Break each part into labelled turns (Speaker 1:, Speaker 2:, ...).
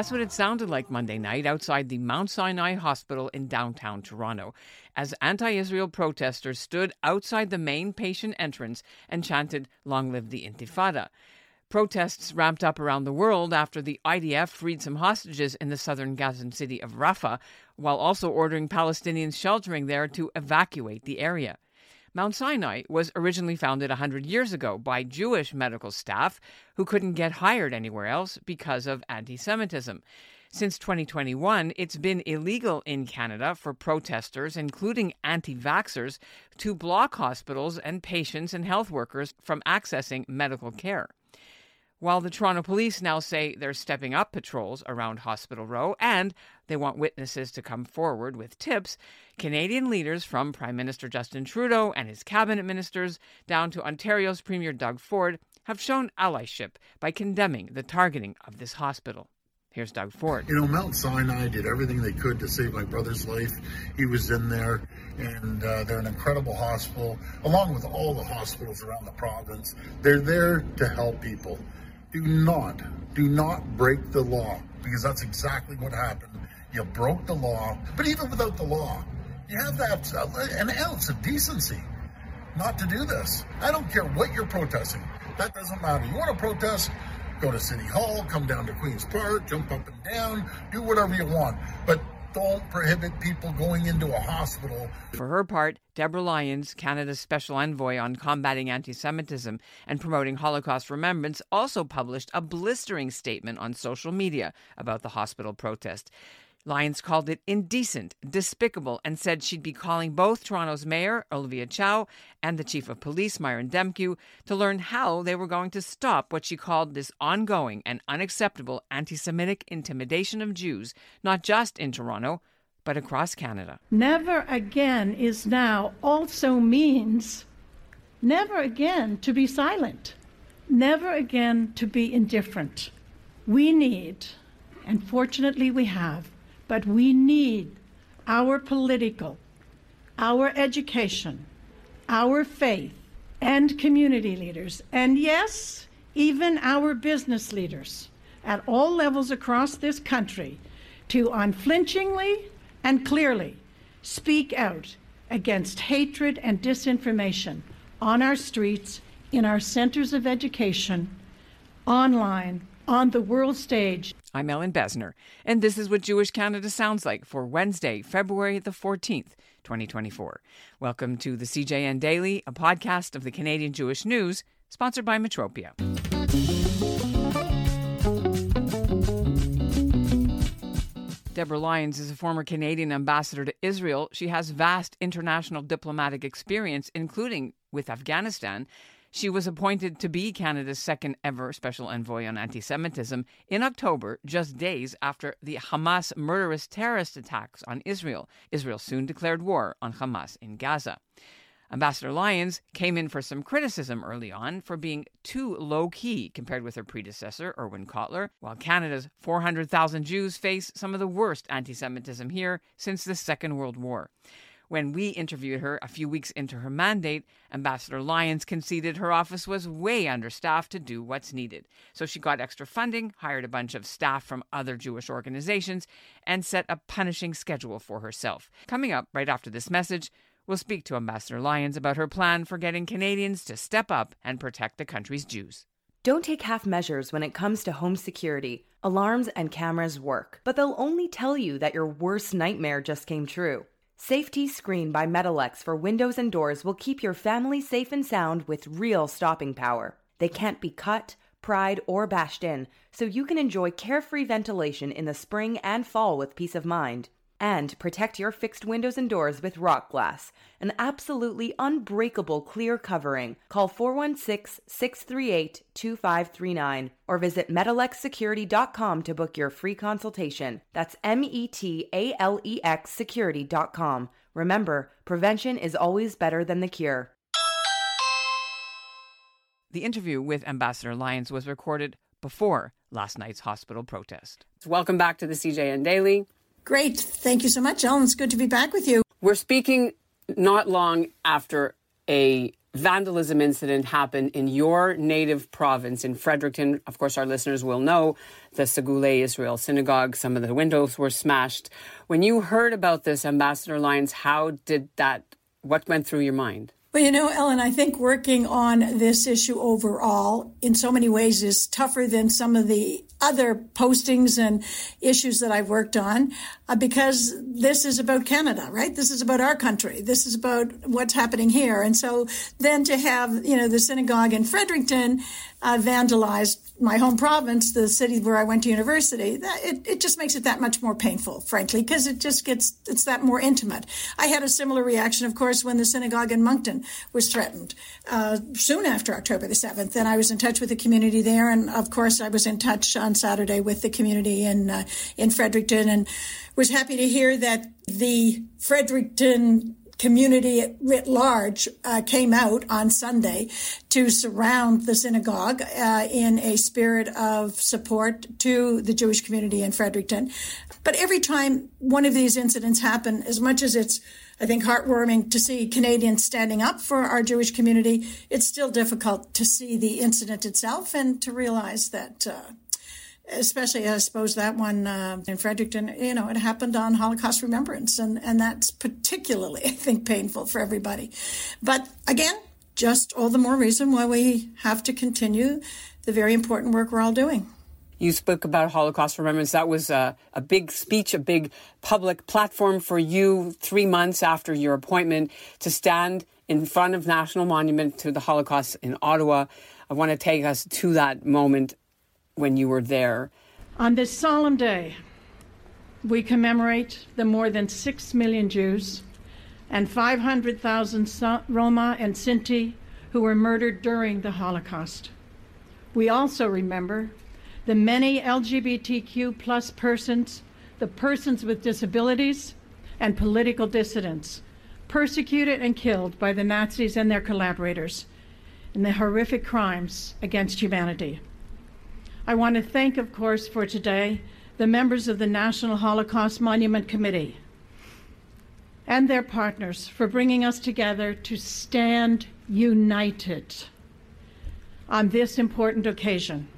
Speaker 1: That's what it sounded like Monday night outside the Mount Sinai Hospital in downtown Toronto as anti Israel protesters stood outside the main patient entrance and chanted, Long live the Intifada. Protests ramped up around the world after the IDF freed some hostages in the southern Gazan city of Rafah, while also ordering Palestinians sheltering there to evacuate the area. Mount Sinai was originally founded 100 years ago by Jewish medical staff who couldn't get hired anywhere else because of anti Semitism. Since 2021, it's been illegal in Canada for protesters, including anti vaxxers, to block hospitals and patients and health workers from accessing medical care. While the Toronto police now say they're stepping up patrols around Hospital Row and they want witnesses to come forward with tips, Canadian leaders from Prime Minister Justin Trudeau and his cabinet ministers down to Ontario's Premier Doug Ford have shown allyship by condemning the targeting of this hospital. Here's Doug Ford.
Speaker 2: You know, Mount Sinai did everything they could to save my brother's life. He was in there, and uh, they're an incredible hospital, along with all the hospitals around the province. They're there to help people do not, do not break the law because that's exactly what happened. You broke the law, but even without the law, you have that uh, an ounce of decency not to do this. I don't care what you're protesting. That doesn't matter. You want to protest? Go to City Hall, come down to Queen's Park, jump up and down, do whatever you want. But don't prohibit people going into a hospital.
Speaker 1: For her part, Deborah Lyons, Canada's special envoy on combating anti Semitism and promoting Holocaust remembrance, also published a blistering statement on social media about the hospital protest. Lyons called it indecent, despicable, and said she'd be calling both Toronto's mayor, Olivia Chow, and the chief of police, Myron Demkiw, to learn how they were going to stop what she called this ongoing and unacceptable anti Semitic intimidation of Jews, not just in Toronto, but across Canada.
Speaker 3: Never again is now also means never again to be silent, never again to be indifferent. We need, and fortunately we have, but we need our political, our education, our faith, and community leaders, and yes, even our business leaders at all levels across this country to unflinchingly and clearly speak out against hatred and disinformation on our streets, in our centers of education, online, on the world stage.
Speaker 1: I'm Ellin Bessner, and this is what Jewish Canada sounds like for Wednesday, February the 14th, 2024. Welcome to the CJN Daily, a podcast of the Canadian Jewish News, sponsored by Metropia. Deborah Lyons is a former Canadian ambassador to Israel. She has vast international diplomatic experience, including with Afghanistan she was appointed to be Canada's second ever special envoy on anti Semitism in October, just days after the Hamas murderous terrorist attacks on Israel. Israel soon declared war on Hamas in Gaza. Ambassador Lyons came in for some criticism early on for being too low key compared with her predecessor, Irwin Cotler, while Canada's 400,000 Jews face some of the worst anti Semitism here since the Second World War. When we interviewed her a few weeks into her mandate, Ambassador Lyons conceded her office was way understaffed to do what's needed. So she got extra funding, hired a bunch of staff from other Jewish organizations, and set a punishing schedule for herself. Coming up right after this message, we'll speak to Ambassador Lyons about her plan for getting Canadians to step up and protect the country's Jews.
Speaker 4: Don't take half measures when it comes to home security. Alarms and cameras work, but they'll only tell you that your worst nightmare just came true. Safety Screen by Metalex for windows and doors will keep your family safe and sound with real stopping power. They can't be cut, pried, or bashed in, so you can enjoy carefree ventilation in the spring and fall with peace of mind. And protect your fixed windows and doors with rock glass, an absolutely unbreakable clear covering. Call 416 638 2539 or visit MetalexSecurity.com to book your free consultation. That's M E T A L E X Security.com. Remember, prevention is always better than the cure.
Speaker 1: The interview with Ambassador Lyons was recorded before last night's hospital protest. Welcome back to the CJN Daily.
Speaker 5: Great. Thank you so much, Ellin. It's good to be back with you.
Speaker 1: We're speaking not long after a
Speaker 6: vandalism incident happened in your native province in Fredericton. Of course, our listeners will know the Sgoolai Israel Synagogue. Some of the windows were smashed. When you heard about this, Ambassador Lyons, how did that, what went through your mind?
Speaker 5: Well, you know, Ellin, I think working on this issue overall in so many ways is tougher than some of the other postings and issues that I've worked on uh, because this is about Canada, right? This is about our country. This is about what's happening here. And so then to have, you know, the synagogue in Fredericton uh, vandalized my home province, the city where I went to university, that, it, it just makes it that much more painful, frankly, because it just gets, it's that more intimate. I had a similar reaction, of course, when the synagogue in Moncton was threatened uh, soon after October the 7th. And I was in touch with the community there. And of course, I was in touch on Saturday with the community in, uh, in Fredericton and was happy to hear that the Fredericton community writ large uh, came out on Sunday to surround the synagogue uh, in a spirit of support to the Jewish community in Fredericton. But every time one of these incidents happen, as much as it's I think heartwarming to see Canadians standing up for our Jewish community. It's still difficult to see the incident itself and to realize that uh, especially I suppose that one uh, in Fredericton, you know, it happened on Holocaust remembrance, and and that's particularly I think painful for everybody. But again, just all the more reason why we have to continue the very important work we're all doing.
Speaker 6: You spoke about Holocaust Remembrance. That was a, a big speech, a big public platform for you three months after your appointment to stand in front of National Monument to the Holocaust in Ottawa. I want to take us to that moment when you were there.
Speaker 5: On this solemn day, we commemorate the more than 6 million Jews and 500,000 Roma and Sinti who were murdered during the Holocaust. We also remember the many LGBTQ plus persons, the persons with disabilities, and political dissidents persecuted and killed by the Nazis and their collaborators in the horrific crimes against humanity. I want to thank, of course, for today the members of the National Holocaust Monument Committee and their partners for bringing us together to stand united on this important occasion,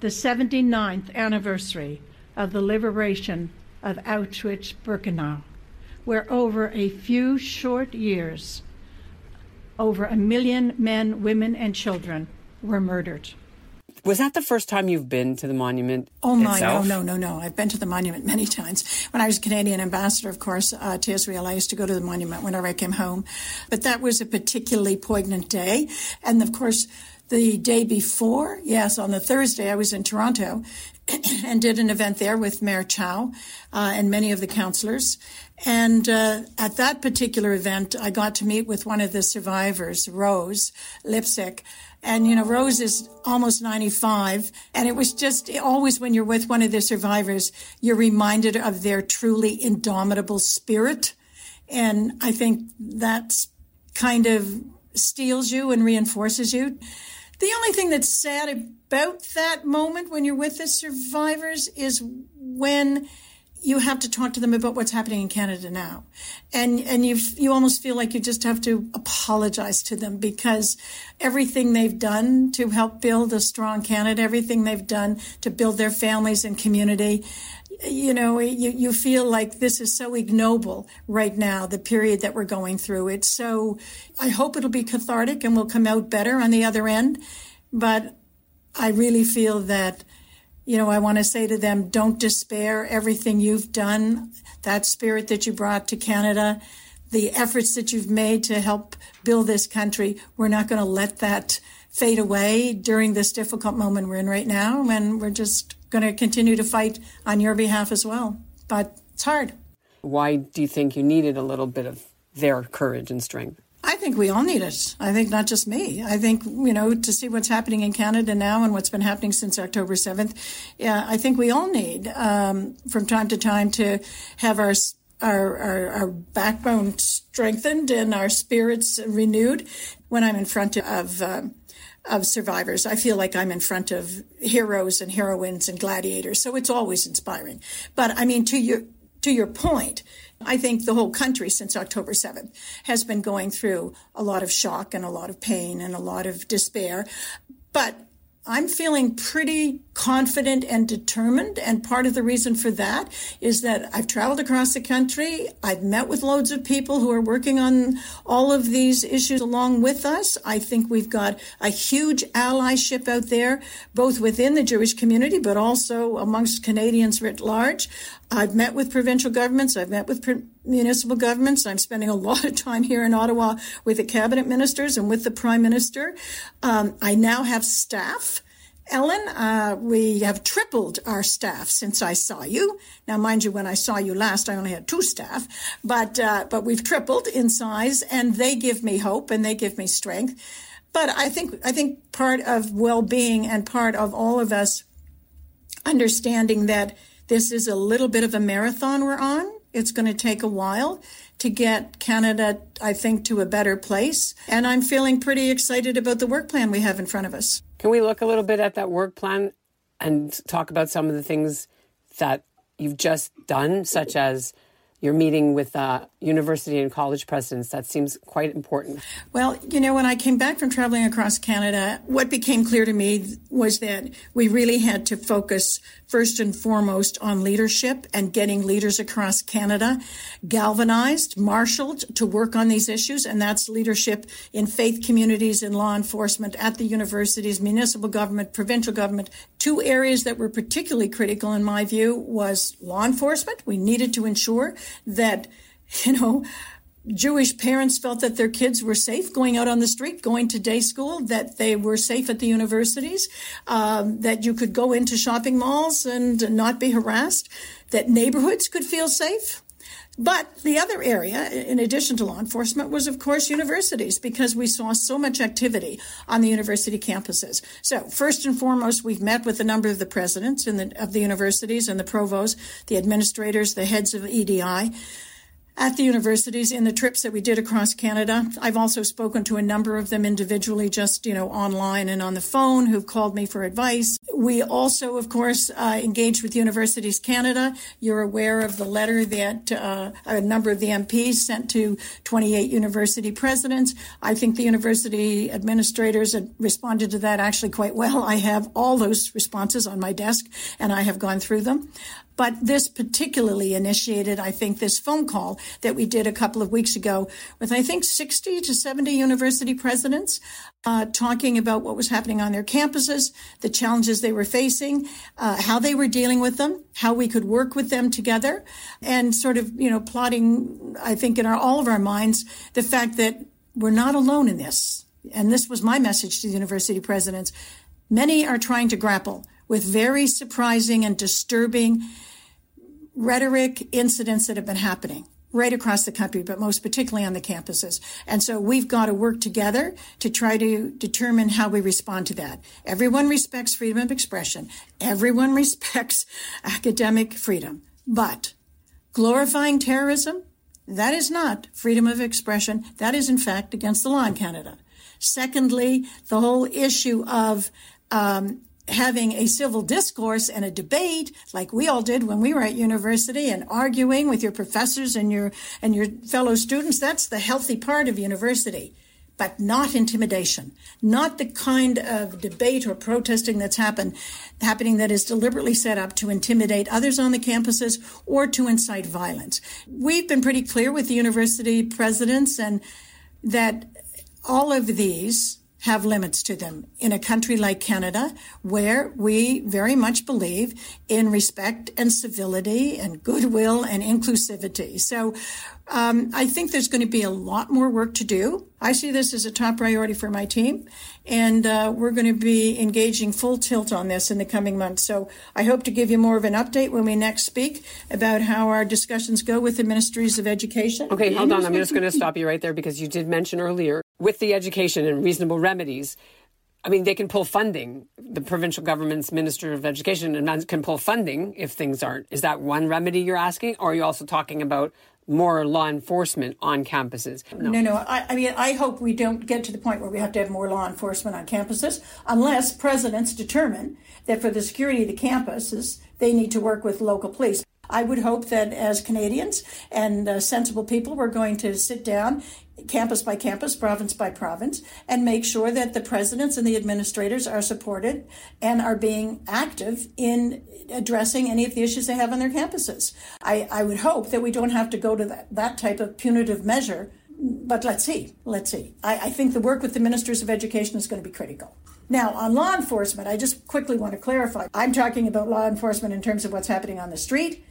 Speaker 5: the 79th anniversary of the liberation of Auschwitz Birkenau, where over a few short years, over a million men, women, and children were murdered.
Speaker 6: Was that the first time you've been to the monument?
Speaker 5: Oh my,
Speaker 6: itself?
Speaker 5: no, no, no, no! I've been to the monument many times. When I was Canadian ambassador, of course, uh, to Israel, I used to go to the monument whenever I came home. But that was a particularly poignant day, and of course, the day before, yes, on the Thursday, I was in Toronto and did an event there with Mayor Chow uh, and many of the councillors. And uh, at that particular event, I got to meet with one of the survivors, Rose Lipszyc. And, you know, Rose is almost 95. And it was just always when you're with one of the survivors, you're reminded of their truly indomitable spirit. And I think that's kind of steels you and reinforces you. The only thing that's sad about that moment when you're with the survivors is when you have to talk to them about what's happening in Canada now. And, and you, you almost feel like you just have to apologize to them because everything they've done to help build a strong Canada, everything they've done to build their families and community, you know, you, you feel like this is so ignoble right now, the period that we're going through. It's so, I hope it'll be cathartic and we'll come out better on the other end. But I really feel that you know, I want to say to them, don't despair. Everything you've done, that spirit that you brought to Canada, the efforts that you've made to help build this country, we're not going to let that fade away during this difficult moment we're in right now. And we're just going to continue to fight on your behalf as well. But it's hard.
Speaker 6: Why do you think you needed a little bit of their courage and strength?
Speaker 5: I think we all need it. I think not just me. I think, you know, to see what's happening in Canada now and what's been happening since October 7th, yeah, I think we all need um, from time to time to have our, our, our, our backbone strengthened and our spirits renewed. When I'm in front of, um, of survivors, I feel like I'm in front of heroes and heroines and gladiators. So it's always inspiring. But I mean, to your, to your point, I think the whole country since October 7th has been going through a lot of shock and a lot of pain and a lot of despair. But I'm feeling pretty confident and determined. And part of the reason for that is that I've traveled across the country. I've met with loads of people who are working on all of these issues along with us. I think we've got a huge allyship out there, both within the Jewish community, but also amongst Canadians writ large. I've met with provincial governments. I've met with municipal governments. I'm spending a lot of time here in Ottawa with the cabinet ministers and with the prime minister. Um, I now have staff. Ellin, uh, we have tripled our staff since I saw you. Now, mind you, when I saw you last, I only had two staff, but uh, but we've tripled in size, and they give me hope and they give me strength. But I think I think part of well-being and part of all of us understanding that this is a little bit of a marathon we're on. It's going to take a while to get Canada, I think, to a better place. And I'm feeling pretty excited about the work plan we have in front of us.
Speaker 6: Can we look a little bit at that work plan and talk about some of the things that you've just done, such as your meeting with uh, university and college presidents. That seems quite important.
Speaker 5: Well, you know, when I came back from traveling across Canada, what became clear to me was that we really had to focus first and foremost on leadership and getting leaders across Canada galvanized, marshaled to work on these issues. And that's leadership in faith communities, in law enforcement, at the universities, municipal government, provincial government. Two areas that were particularly critical, in my view, was law enforcement. We needed to ensure that, you know, Jewish parents felt that their kids were safe going out on the street, going to day school, that they were safe at the universities, um, that you could go into shopping malls and not be harassed, that neighborhoods could feel safe. But the other area, in addition to law enforcement, was of course universities because we saw so much activity on the university campuses. So first and foremost, we've met with a number of the presidents the, of the universities and the provosts, the administrators, the heads of EDI at the universities in the trips that we did across Canada. I've also spoken to a number of them individually, just, you know, online and on the phone who've called me for advice. We also, of course, uh, engaged with Universities Canada. You're aware of the letter that uh, a number of the MPs sent to 28 university presidents. I think the university administrators responded to that actually quite well. I have all those responses on my desk and I have gone through them. But this particularly initiated, I think, this phone call that we did a couple of weeks ago with, I think, 60 to 70 university presidents uh, talking about what was happening on their campuses, the challenges they were facing, uh, how they were dealing with them, how we could work with them together, and sort of, you know, plotting, I think, in our, all of our minds, the fact that we're not alone in this. And this was my message to the university presidents. Many are trying to grapple with very surprising and disturbing rhetoric incidents that have been happening right across the country, but most particularly on the campuses. And so we've got to work together to try to determine how we respond to that. Everyone respects freedom of expression. Everyone respects academic freedom. But glorifying terrorism, that is not freedom of expression. That is, in fact, against the law in Canada. Secondly, the whole issue of um, having a civil discourse and a debate like we all did when we were at university and arguing with your professors and your and your fellow students that's the healthy part of university. But not intimidation not the kind of debate or protesting that's happened happening that is deliberately set up to intimidate others on the campuses or to incite violence. We've been pretty clear with the university presidents and that all of these have limits to them in a country like Canada, where we very much believe in respect and civility and goodwill and inclusivity. So um, I think there's going to be a lot more work to do. I see this as a top priority for my team, and uh, we're going to be engaging full tilt on this in the coming months. So I hope to give you more of an update when we next speak about how our discussions go with the ministries of education.
Speaker 6: Okay, hold on. I'm just going to stop you right there because you did mention earlier with the education and reasonable remedies, I mean, they can pull funding. The provincial government's minister of education can pull funding if things aren't. Is that one remedy you're asking, or are you also talking about more law enforcement on campuses?
Speaker 5: No, no. no. I, I, mean, I hope we don't get to the point where we have to have more law enforcement on campuses, unless presidents determine that for the security of the campuses, they need to work with local police. I would hope that as Canadians and uh, sensible people, we're going to sit down campus by campus, province by province, and make sure that the presidents and the administrators are supported and are being active in addressing any of the issues they have on their campuses. I, I would hope that we don't have to go to that, that type of punitive measure, but let's see. Let's see. I, I think the work with the ministers of education is going to be critical. Now, on law enforcement, I just quickly want to clarify. I'm talking about law enforcement in terms of what's happening on the street.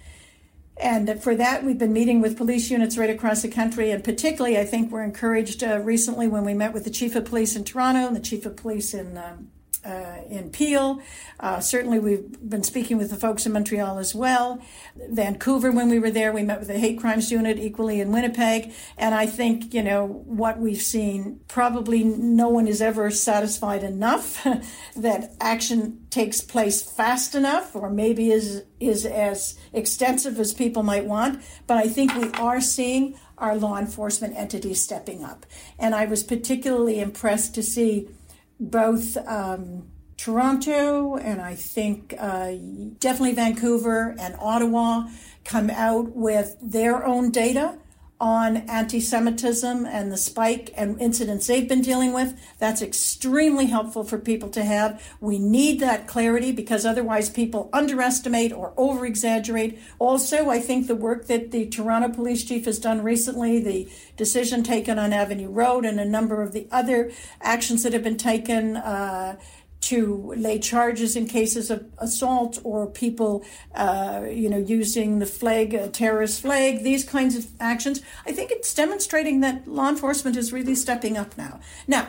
Speaker 5: And for that, we've been meeting with police units right across the country. And particularly, I think we're encouraged uh, recently when we met with the chief of police in Toronto and the chief of police in um, uh, in Peel. Uh, certainly, we've been speaking with the folks in Montreal as well. Vancouver, when we were there, we met with the hate crimes unit equally in Winnipeg. And I think, you know, what we've seen, probably no one is ever satisfied enough that action takes place fast enough or maybe is, is as extensive as people might want. But I think we are seeing our law enforcement entities stepping up. And I was particularly impressed to see both um, Toronto and I think uh, definitely Vancouver and Ottawa come out with their own data on anti Semitism and the spike and incidents they've been dealing with. That's extremely helpful for people to have. We need that clarity because otherwise people underestimate or over exaggerate. Also, I think the work that the Toronto police chief has done recently, the decision taken on Avenue Road, and a number of the other actions that have been taken. Uh, to lay charges in cases of assault or people, uh, you know, using the flag, a terrorist flag, these kinds of actions. I think it's demonstrating that law enforcement is really stepping up now. Now,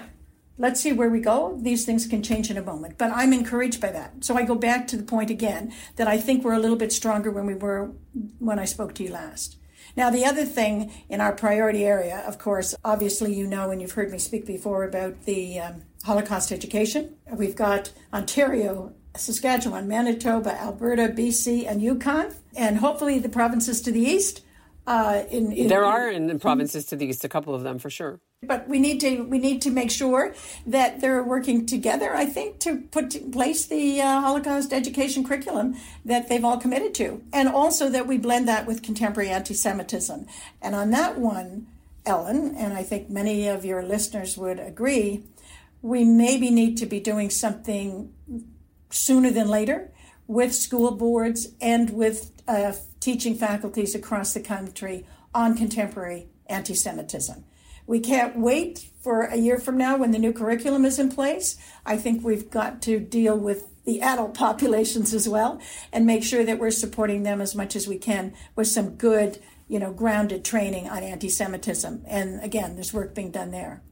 Speaker 5: let's see where we go. These things can change in a moment, but I'm encouraged by that. So I go back to the point again that I think we're a little bit stronger when we were when I spoke to you last. Now, the other thing in our priority area, of course, obviously you know, and you've heard me speak before about the um, Holocaust education. We've got Ontario, Saskatchewan, Manitoba, Alberta, BC, and Yukon, and hopefully the provinces to the east.
Speaker 6: Uh, in, in, there are in the provinces to the east a couple of them for sure.
Speaker 5: But we need to we need to make sure that they're working together. I think to put in place the uh, Holocaust education curriculum that they've all committed to, and also that we blend that with contemporary anti-Semitism. And on that one, Ellin, and I think many of your listeners would agree, we maybe need to be doing something sooner than later with school boards and with uh, teaching faculties across the country on contemporary anti Semitism. We can't wait for a year from now when the new curriculum is in place. I think we've got to deal with the adult populations as well and make sure that we're supporting them as much as we can with some good, you know, grounded training on anti Semitism. And again, there's work being done there.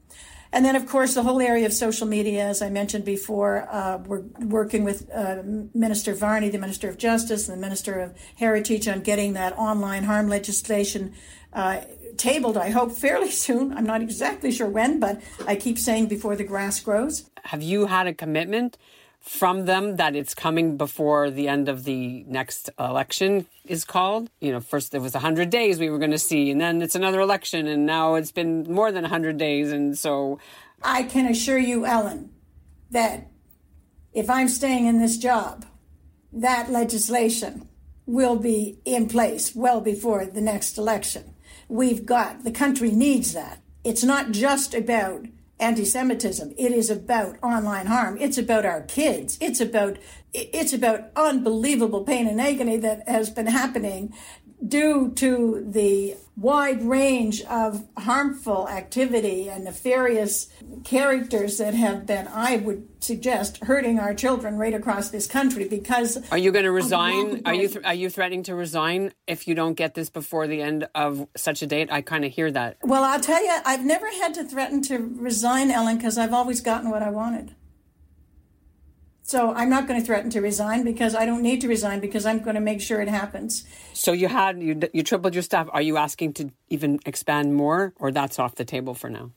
Speaker 5: And then, of course, the whole area of social media, as I mentioned before, uh, we're working with uh, Minister Virani, the Minister of Justice, and the Minister of Heritage on getting that online harm legislation uh, tabled, I hope, fairly soon. I'm not exactly sure when, but I keep saying before the grass grows.
Speaker 6: Have you had a commitment from them that it's coming before the end of the next election is called. You know, first it was 100 days we were going to see, and then it's another election, and now it's been more than 100 days. And so.
Speaker 5: I can assure you, Ellin, that if I'm staying in this job, that legislation will be in place well before the next election. We've got, the country needs that. It's not just about anti-Semitism. It is about online harm. It's about our kids. It's about it's about unbelievable pain and agony that has been happening due to the wide range of harmful activity and nefarious characters that have been, I would suggest, hurting our children right across this country. Because
Speaker 6: are you going to resign? Are you th- are you threatening to resign if you don't get this before the end of such a date? I kind of hear that.
Speaker 5: Well, I'll tell you, I've never had to threaten to resign, Ellin, because I've always gotten what I wanted. So I'm not going to threaten to resign because I don't need to resign because I'm going to make sure it happens.
Speaker 6: So you had you you tripled your staff. Are you asking to even expand more, or that's off the table for now?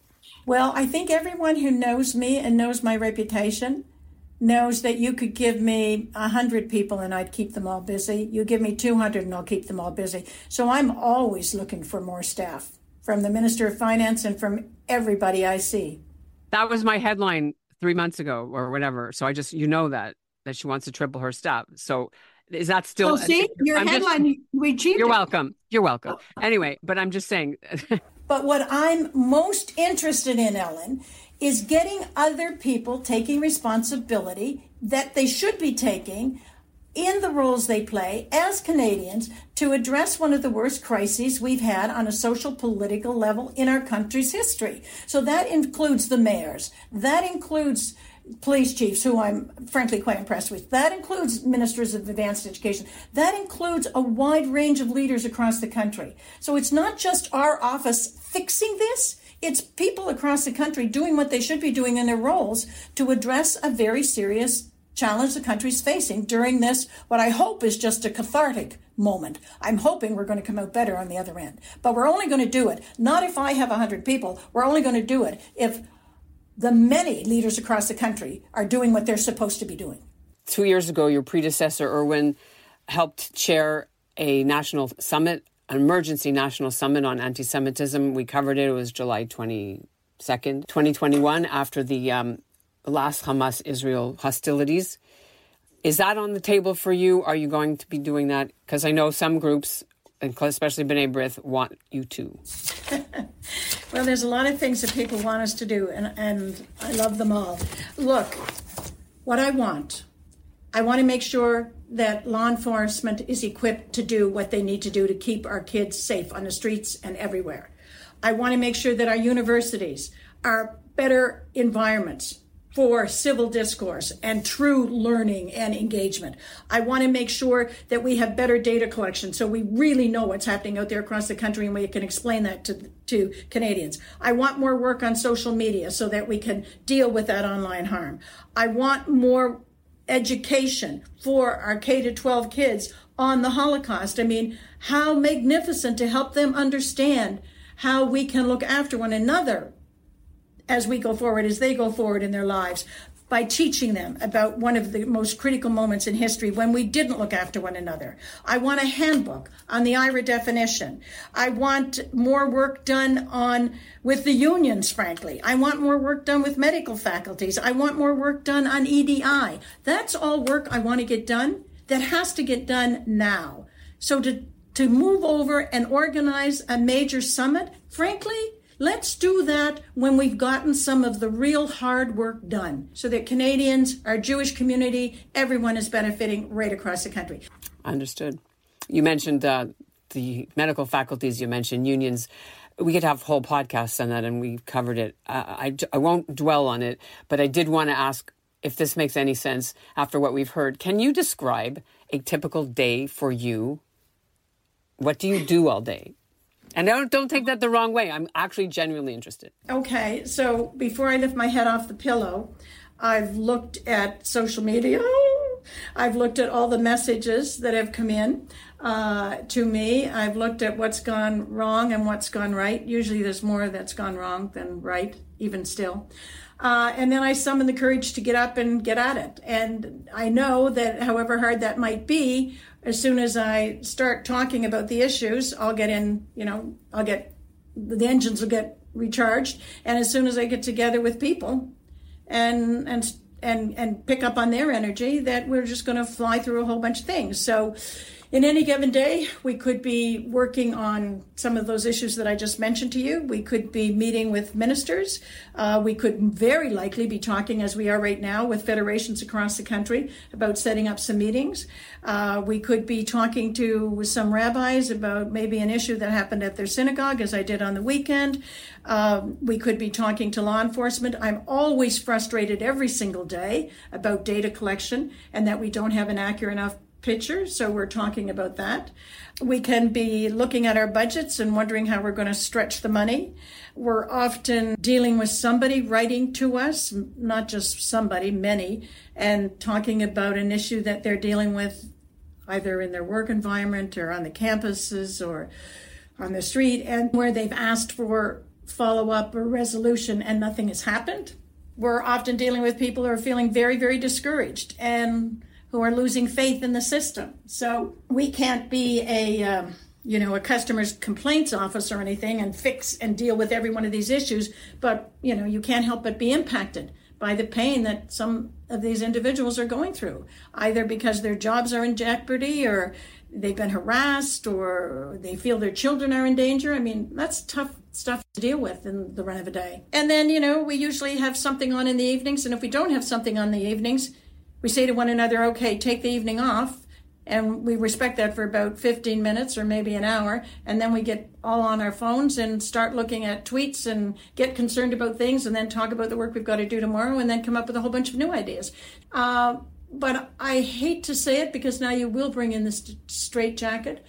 Speaker 5: Well, I think everyone who knows me and knows my reputation knows that you could give me a hundred people and I'd keep them all busy. You give me two hundred and I'll keep them all busy. So I'm always looking for more staff from the Minister of Finance and from everybody I see.
Speaker 6: That was my headline three months ago or whatever. So I just, you know, that, that she wants to triple her staff. So Is that still?
Speaker 5: Oh, see, your
Speaker 6: I'm
Speaker 5: headline,
Speaker 6: just,
Speaker 5: we achieved
Speaker 6: You're welcome. You're welcome. Oh. Anyway, but I'm just saying.
Speaker 5: But what I'm most interested in, Ellin, is getting other people taking responsibility that they should be taking in the roles they play as Canadians to address one of the worst crises we've had on a social political level in our country's history. So that includes the mayors. That includes police chiefs, who I'm frankly quite impressed with. That includes ministers of advanced education. That includes a wide range of leaders across the country. So it's not just our office fixing this. It's people across the country doing what they should be doing in their roles to address a very serious challenge the country's facing during this, what I hope is just a cathartic moment. I'm hoping we're going to come out better on the other end. But we're only going to do it, not if I have 100 people. We're only going to do it if the many leaders across the country are doing what they're supposed to be doing.
Speaker 6: Two years ago, your predecessor, Irwin, helped chair a national summit, an emergency national summit on anti Semitism. We covered it. It was July 22nd, 2021, after the um, last Hamas Israel hostilities. Is that on the table for you? Are you going to be doing that? Because I know some groups, especially B'nai B'rith, want you to.
Speaker 5: well, there's a lot of things that people want us to do, and, and I love them all. Look, what I want, I want to make sure that law enforcement is equipped to do what they need to do to keep our kids safe on the streets and everywhere. I want to make sure that our universities are better environments for civil discourse and true learning and engagement. I want to make sure that we have better data collection so we really know what's happening out there across the country and we can explain that to, to Canadians. I want more work on social media so that we can deal with that online harm. I want more education for our K to 12 kids on the Holocaust. I mean, how magnificent to help them understand how we can look after one another as we go forward, as they go forward in their lives, by teaching them about one of the most critical moments in history when we didn't look after one another. I want a handbook on the IHRA definition. I want more work done on with the unions, frankly. I want more work done with medical faculties. I want more work done on EDI. That's all work I want to get done that has to get done now. So to to move over and organize a major summit, frankly, Let's do that when we've gotten some of the real hard work done so that Canadians, our Jewish community, everyone is benefiting right across the country.
Speaker 6: Understood. You mentioned uh, the medical faculties, you mentioned unions. We could have whole podcasts on that, and we covered it. I, I, I won't dwell on it, but I did want to ask if this makes any sense after what we've heard. Can you describe a typical day for you? What do you do all day? And don't don't take that the wrong way. I'm actually genuinely interested.
Speaker 5: Okay, so before I lift my head off the pillow, I've looked at social media. I've looked at all the messages that have come in uh, to me. I've looked at what's gone wrong and what's gone right. Usually, there's more that's gone wrong than right, even still. Uh, and then I summon the courage to get up and get at it. And I know that, however hard that might be, as soon as I start talking about the issues, I'll get in, you know, I'll get, the engines will get recharged. And as soon as I get together with people and, and, and, and pick up on their energy, that we're just going to fly through a whole bunch of things. So, in any given day, we could be working on some of those issues that I just mentioned to you. We could be meeting with ministers. Uh, we could very likely be talking, as we are right now, with federations across the country about setting up some meetings. Uh, we could be talking to some rabbis about maybe an issue that happened at their synagogue, as I did on the weekend. Uh, we could be talking to law enforcement. I'm always frustrated every single day about data collection and that we don't have an accurate enough picture, so we're talking about that. We can be looking at our budgets and wondering how we're going to stretch the money. We're often dealing with somebody writing to us, not just somebody, many, and talking about an issue that they're dealing with either in their work environment or on the campuses or on the street, and where they've asked for follow up or resolution and nothing has happened. We're often dealing with people who are feeling very, very discouraged and who are losing faith in the system. So we can't be a um, you know a customer's complaints office or anything and fix and deal with every one of these issues, but you know you can't help but be impacted by the pain that some of these individuals are going through, either because their jobs are in jeopardy or they've been harassed or they feel their children are in danger. I mean, that's tough stuff to deal with in the run of a day. And then, you know, we usually have something on in the evenings. And if we don't have something on the evenings, we say to one another, okay, take the evening off and we respect that for about 15 minutes or maybe an hour and then we get all on our phones and start looking at tweets and get concerned about things and then talk about the work we've got to do tomorrow and then come up with a whole bunch of new ideas. Uh, but i hate to say it because now you will bring in this straight jacket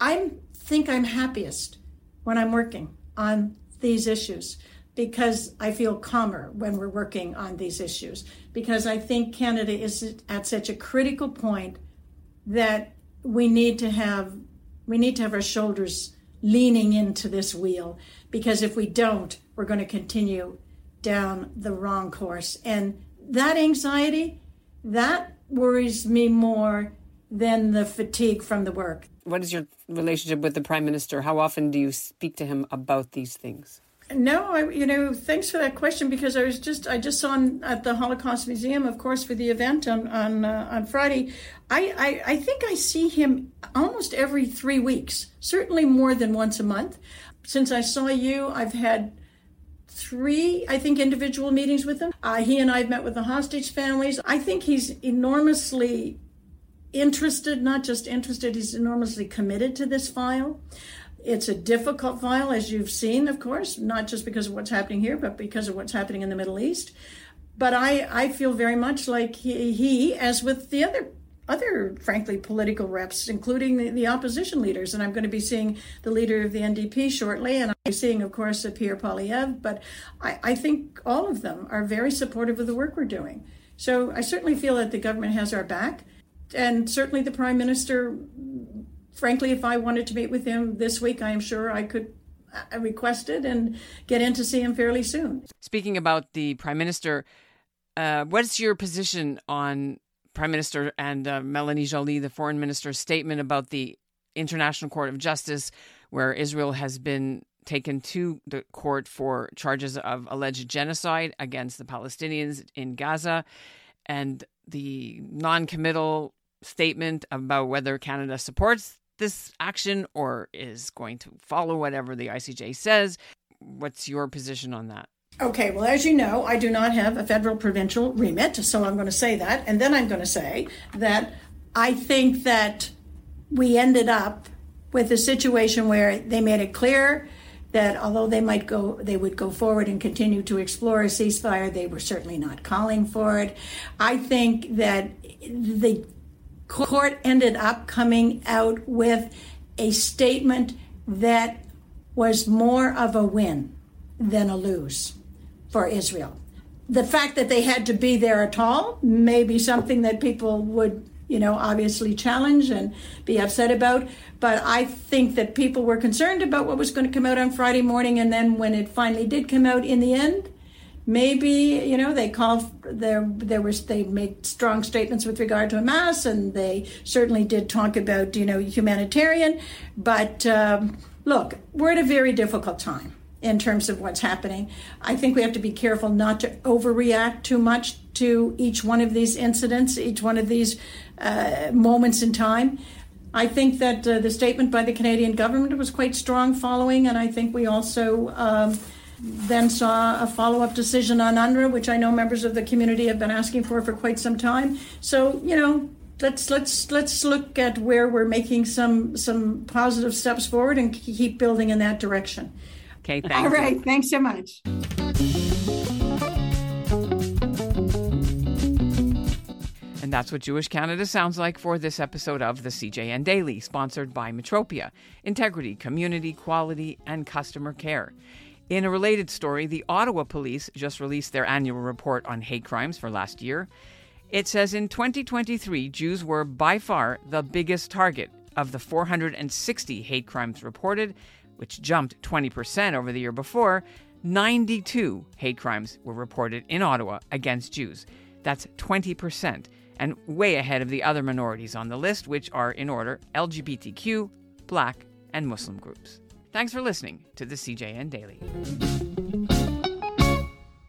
Speaker 5: i think i'm happiest when i'm working on these issues because I feel calmer when we're working on these issues. Because I think Canada is at such a critical point that we need to have we need to have our shoulders leaning into this wheel. Because if we don't we're going to continue down the wrong course. And that anxiety that worries me more than the fatigue from the work.
Speaker 6: What is your relationship with the prime minister? How often do you speak to him about these things
Speaker 5: no, I, you know, thanks for that question because I was just I just saw him at the Holocaust Museum, of course, for the event on on uh, on Friday. I, I I think I see him almost every three weeks, certainly more than once a month. Since I saw you, I've had three, I think, individual meetings with him. Uh, he and I have met with the hostage families. I think he's enormously interested, not just interested, he's enormously committed to this file. It's a difficult file, as you've seen, of course, not just because of what's happening here, but because of what's happening in the Middle East. But I, I feel very much like he, he as with the other other, frankly, political reps, including the, the, opposition leaders. And I'm going to be seeing the leader of the NDP shortly, and I'm seeing, of course, Pierre Poilievre. But I, I, think all of them are very supportive of the work we're doing. So I certainly feel that the government has our back. And certainly the prime minister frankly, if I wanted to meet with him this week, I am sure I could uh, request it and get in to see him fairly soon.
Speaker 1: Speaking about the prime minister, uh, what's your position on Prime Minister and uh, Melanie Joly, the foreign minister's statement about the International Court of Justice, where Israel has been taken to the court for charges of alleged genocide against the Palestinians in Gaza, and the non committal statement about whether Canada supports this action or is going to follow whatever the ICJ says. What's your position on that?
Speaker 5: Okay, well, as you know, I do not have a federal provincial remit, so I'm going to say that. And then I'm going to say that I think that we ended up with a situation where they made it clear that although they might go, they would go forward and continue to explore a ceasefire, they were certainly not calling for it. I think that the court ended up coming out with a statement that was more of a win than a lose for Israel. The fact that they had to be there at all may be something that people would, you know, obviously challenge and be upset about. But I think that people were concerned about what was going to come out on Friday morning. And then when it finally did come out in the end, maybe you know they called there there was they made strong statements with regard to Hamas and they certainly did talk about you know humanitarian. But um, look we're at a very difficult time in terms of what's happening. I think we have to be careful not to overreact too much to each one of these incidents each one of these uh, moments in time. I think that uh, the statement by the Canadian government was quite strong following and I think we also um, then saw a follow-up decision on UNRWA, which I know members of the community have been asking for for quite some time. So you know, let's let's let's look at where we're making some some positive steps forward and keep building in that direction.
Speaker 1: Okay, thanks.
Speaker 5: All right, thanks so much.
Speaker 1: And that's what Jewish Canada sounds like for this episode of the CJN Daily, sponsored by Metropia, integrity, community, quality, and customer care. In a related story, the Ottawa police just released their annual report on hate crimes for last year. It says in 2023, Jews were by far the biggest target of the 460 hate crimes reported, which jumped 20% over the year before. 92 hate crimes were reported in Ottawa against Jews. That's 20%, and way ahead of the other minorities on the list, which are in order LGBTQ, Black, and Muslim groups. Thanks for listening to the CJN Daily.